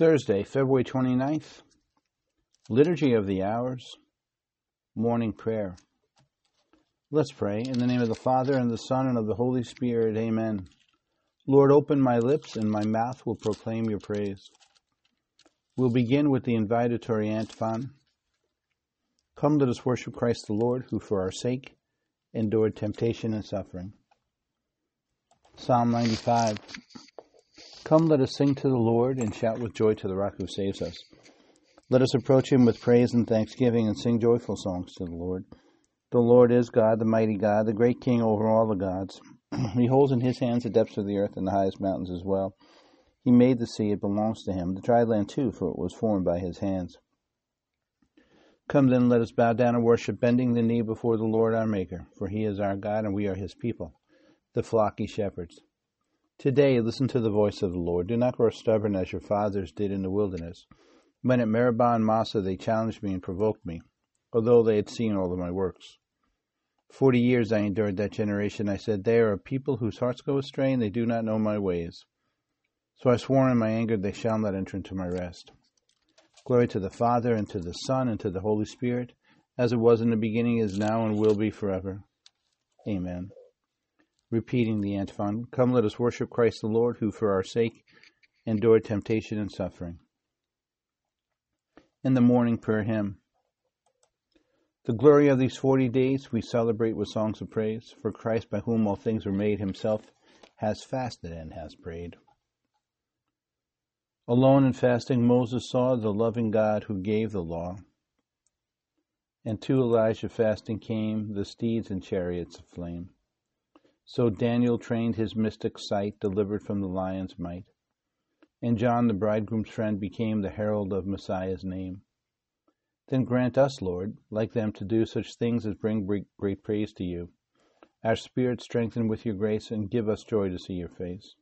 Thursday, February 29th, Liturgy of the Hours, Morning Prayer. Let's pray. In the name of the Father, and the Son, and of the Holy Spirit, amen. Lord, open my lips, and my mouth will proclaim your praise. We'll begin with the invitatory antiphon. Come, let us worship Christ the Lord, who for our sake endured temptation and suffering. Psalm 95. Come, let us sing to the Lord and shout with joy to the rock who saves us. Let us approach him with praise and thanksgiving and sing joyful songs to the Lord. The Lord is God, the mighty God, the great King over all the gods. he holds in his hands the depths of the earth and the highest mountains as well. He made the sea, it belongs to him, the dry land too, for it was formed by his hands. Come then, let us bow down and worship, bending the knee before the Lord our Maker, for he is our God and we are his people, the flocky shepherds. Today, listen to the voice of the Lord. Do not grow stubborn as your fathers did in the wilderness. When at Meribah and Massah they challenged me and provoked me, although they had seen all of my works. Forty years I endured that generation. I said, They are a people whose hearts go astray, and they do not know my ways. So I swore in my anger, They shall not enter into my rest. Glory to the Father, and to the Son, and to the Holy Spirit, as it was in the beginning, is now, and will be forever. Amen repeating the antiphon Come, let us worship Christ the Lord, who for our sake endured temptation and suffering. In the morning prayer hymn. The glory of these forty days we celebrate with songs of praise, for Christ, by whom all things were made, himself has fasted and has prayed. Alone in fasting, Moses saw the loving God who gave the law. And to Elijah fasting came the steeds and chariots of flame. So Daniel trained his mystic sight, delivered from the lion's might. And John, the bridegroom's friend, became the herald of Messiah's name. Then grant us, Lord, like them, to do such things as bring great praise to you. Our spirit strengthen with your grace, and give us joy to see your face.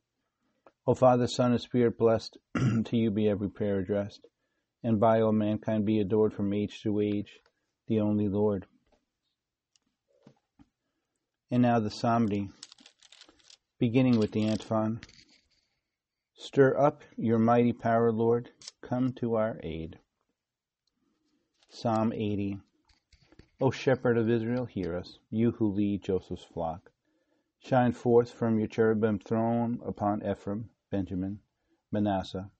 O Father, Son, and Spirit, blessed to you be every prayer addressed, and by all mankind be adored from age to age, the only Lord. And now the psalmody, beginning with the antiphon. Stir up your mighty power, Lord, come to our aid. Psalm 80. O shepherd of Israel, hear us, you who lead Joseph's flock. Shine forth from your cherubim throne upon Ephraim, Benjamin, Manasseh.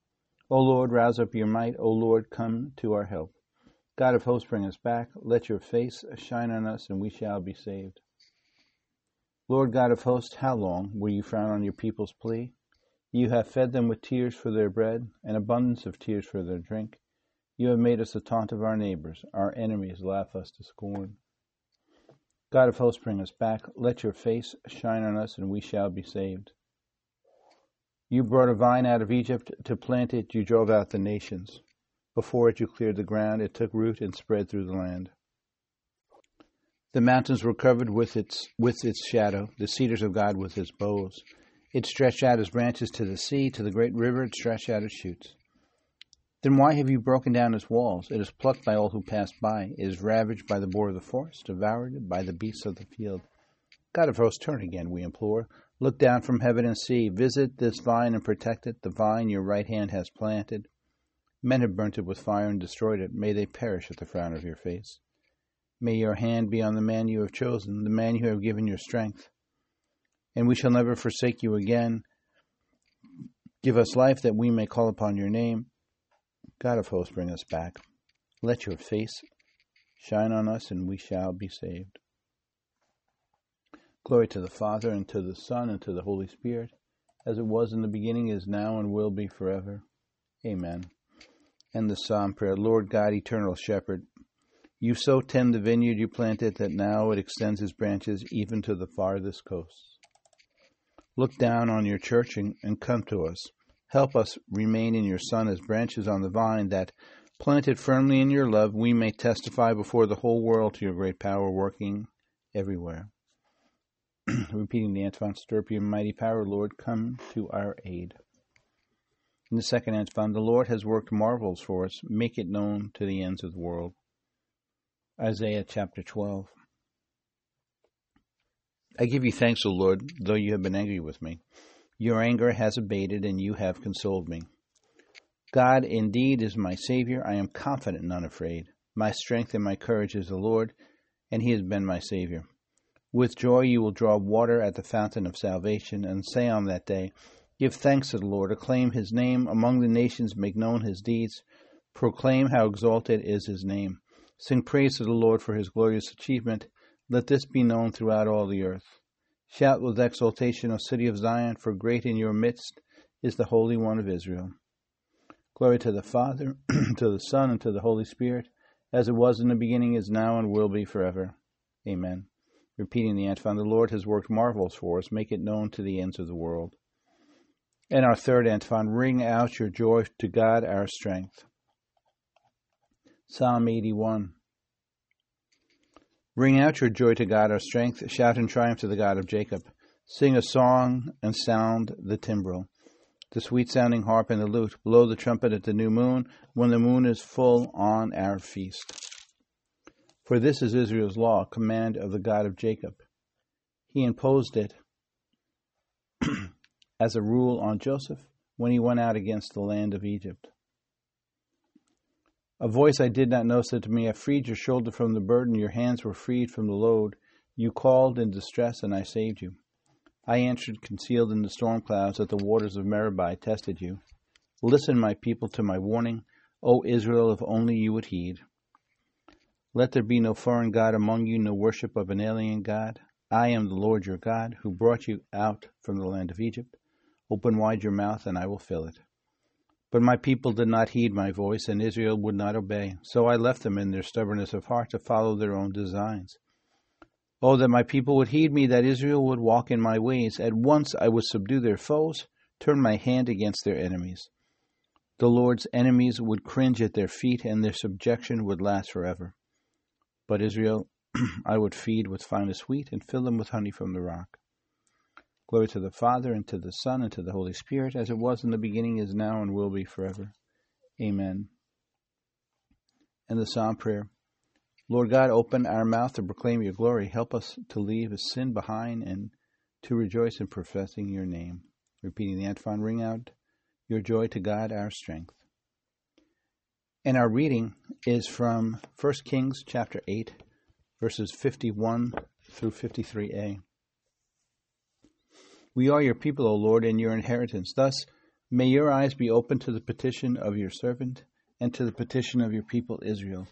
O Lord, rouse up your might. O Lord, come to our help. God of hosts, bring us back. Let your face shine on us, and we shall be saved. Lord God of hosts, how long will you frown on your people's plea? You have fed them with tears for their bread, and abundance of tears for their drink. You have made us the taunt of our neighbors. Our enemies laugh us to scorn. God of hosts, bring us back. Let your face shine on us, and we shall be saved. You brought a vine out of Egypt. To plant it, you drove out the nations. Before it, you cleared the ground. It took root and spread through the land. The mountains were covered with its with its shadow, the cedars of God with its boughs. It stretched out its branches to the sea, to the great river it stretched out its shoots. Then why have you broken down its walls? It is plucked by all who pass by. It is ravaged by the boar of the forest, devoured by the beasts of the field. God of hosts, turn again, we implore. Look down from heaven and see. Visit this vine and protect it, the vine your right hand has planted. Men have burnt it with fire and destroyed it. May they perish at the frown of your face. May your hand be on the man you have chosen, the man you have given your strength. And we shall never forsake you again. Give us life that we may call upon your name. God of hosts, bring us back. Let your face shine on us, and we shall be saved. Glory to the Father, and to the Son, and to the Holy Spirit, as it was in the beginning, is now, and will be forever. Amen. And the Psalm prayer Lord God, eternal shepherd, you so tend the vineyard you planted that now it extends its branches even to the farthest coasts. Look down on your church and, and come to us. Help us remain in your Son as branches on the vine, that, planted firmly in your love, we may testify before the whole world to your great power working everywhere. Repeating the antiphon, stir up your mighty power, Lord, come to our aid. In the second antiphon, the Lord has worked marvels for us. Make it known to the ends of the world. Isaiah chapter 12. I give you thanks, O Lord, though you have been angry with me. Your anger has abated, and you have consoled me. God indeed is my Savior. I am confident and unafraid. My strength and my courage is the Lord, and he has been my Savior. With joy you will draw water at the fountain of salvation, and say on that day, Give thanks to the Lord, acclaim his name among the nations, make known his deeds, proclaim how exalted is his name. Sing praise to the Lord for his glorious achievement. Let this be known throughout all the earth. Shout with exultation, O city of Zion, for great in your midst is the Holy One of Israel. Glory to the Father, to the Son, and to the Holy Spirit, as it was in the beginning, is now, and will be forever. Amen. Repeating the antiphon, the Lord has worked marvels for us. Make it known to the ends of the world. And our third antiphon, ring out your joy to God our strength. Psalm 81. Ring out your joy to God our strength. Shout in triumph to the God of Jacob. Sing a song and sound the timbrel the sweet sounding harp and the lute, blow the trumpet at the new moon, when the moon is full on our feast. For this is Israel's law, command of the God of Jacob. He imposed it as a rule on Joseph when he went out against the land of Egypt. A voice I did not know said to me, I freed your shoulder from the burden, your hands were freed from the load. You called in distress, and I saved you. I answered, concealed in the storm clouds, that the waters of Meribah tested you. Listen, my people, to my warning. O Israel, if only you would heed. Let there be no foreign God among you, no worship of an alien God. I am the Lord your God, who brought you out from the land of Egypt. Open wide your mouth, and I will fill it. But my people did not heed my voice, and Israel would not obey. So I left them in their stubbornness of heart to follow their own designs. Oh, that my people would heed me, that Israel would walk in my ways. At once I would subdue their foes, turn my hand against their enemies. The Lord's enemies would cringe at their feet, and their subjection would last forever. But Israel I would feed with finest wheat, and fill them with honey from the rock. Glory to the Father, and to the Son, and to the Holy Spirit, as it was in the beginning, is now, and will be forever. Amen. And the Psalm Prayer. Lord God, open our mouth to proclaim your glory. Help us to leave sin behind and to rejoice in professing your name. Repeating the antiphon, ring out your joy to God, our strength. And our reading is from 1 Kings chapter 8, verses 51 through 53a. We are your people, O Lord, and your inheritance. Thus, may your eyes be open to the petition of your servant and to the petition of your people Israel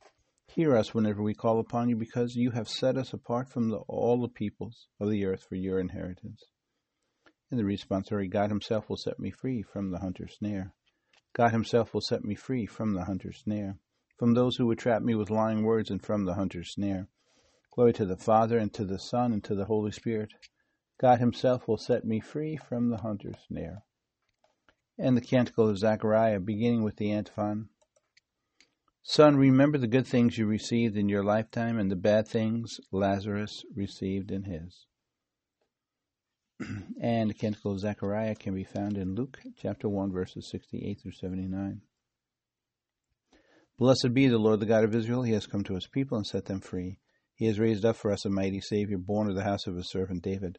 Hear us whenever we call upon you, because you have set us apart from the, all the peoples of the earth for your inheritance. In the responsory, God Himself will set me free from the hunter's snare. God Himself will set me free from the hunter's snare, from those who would trap me with lying words, and from the hunter's snare. Glory to the Father, and to the Son, and to the Holy Spirit. God Himself will set me free from the hunter's snare. And the canticle of Zechariah, beginning with the antiphon. Son, remember the good things you received in your lifetime and the bad things Lazarus received in his. and the Canticle of Zechariah can be found in Luke chapter 1, verses 68 through 79. Blessed be the Lord, the God of Israel. He has come to his people and set them free. He has raised up for us a mighty Savior, born of the house of his servant David.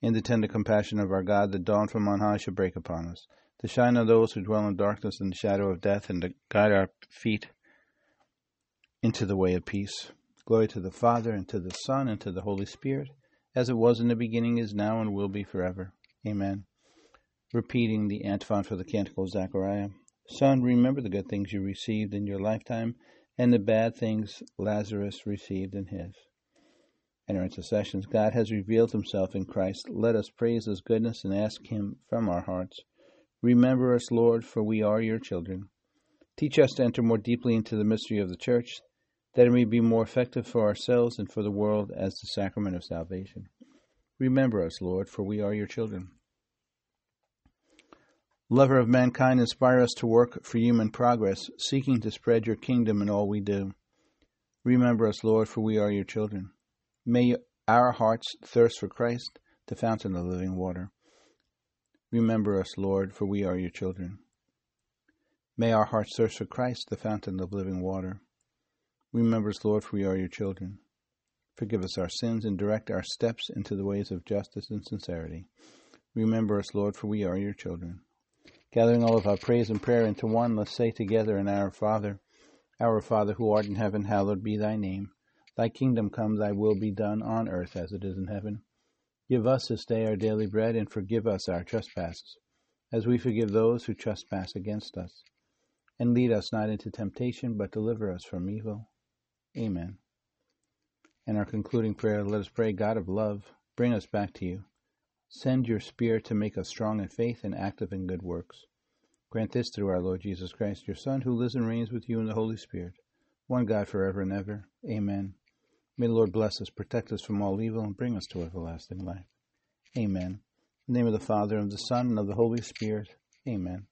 In the tender compassion of our God, the dawn from on high shall break upon us, to shine on those who dwell in darkness and the shadow of death, and to guide our feet into the way of peace. Glory to the Father, and to the Son, and to the Holy Spirit, as it was in the beginning, is now, and will be forever. Amen. Repeating the antiphon for the Canticle of Zechariah. Son, remember the good things you received in your lifetime, and the bad things Lazarus received in his. In our intercessions, God has revealed himself in Christ. Let us praise his goodness and ask him from our hearts. Remember us, Lord, for we are your children. Teach us to enter more deeply into the mystery of the Church that it may be more effective for ourselves and for the world as the sacrament of salvation. Remember us, Lord, for we are your children. Lover of mankind, inspire us to work for human progress, seeking to spread your kingdom in all we do. Remember us, Lord, for we are your children. May our hearts thirst for Christ, the fountain of living water. Remember us, Lord, for we are your children. May our hearts thirst for Christ, the fountain of living water. Remember us, Lord, for we are your children. Forgive us our sins and direct our steps into the ways of justice and sincerity. Remember us, Lord, for we are your children. Gathering all of our praise and prayer into one, let's say together in Our Father, Our Father who art in heaven, hallowed be thy name. Thy kingdom come, thy will be done on earth as it is in heaven. Give us this day our daily bread, and forgive us our trespasses, as we forgive those who trespass against us. And lead us not into temptation, but deliver us from evil. Amen. In our concluding prayer, let us pray, God of love, bring us back to you. Send your Spirit to make us strong in faith and active in good works. Grant this through our Lord Jesus Christ, your Son, who lives and reigns with you in the Holy Spirit, one God forever and ever. Amen. May the Lord bless us, protect us from all evil, and bring us to everlasting life. Amen. In the name of the Father, and of the Son, and of the Holy Spirit. Amen.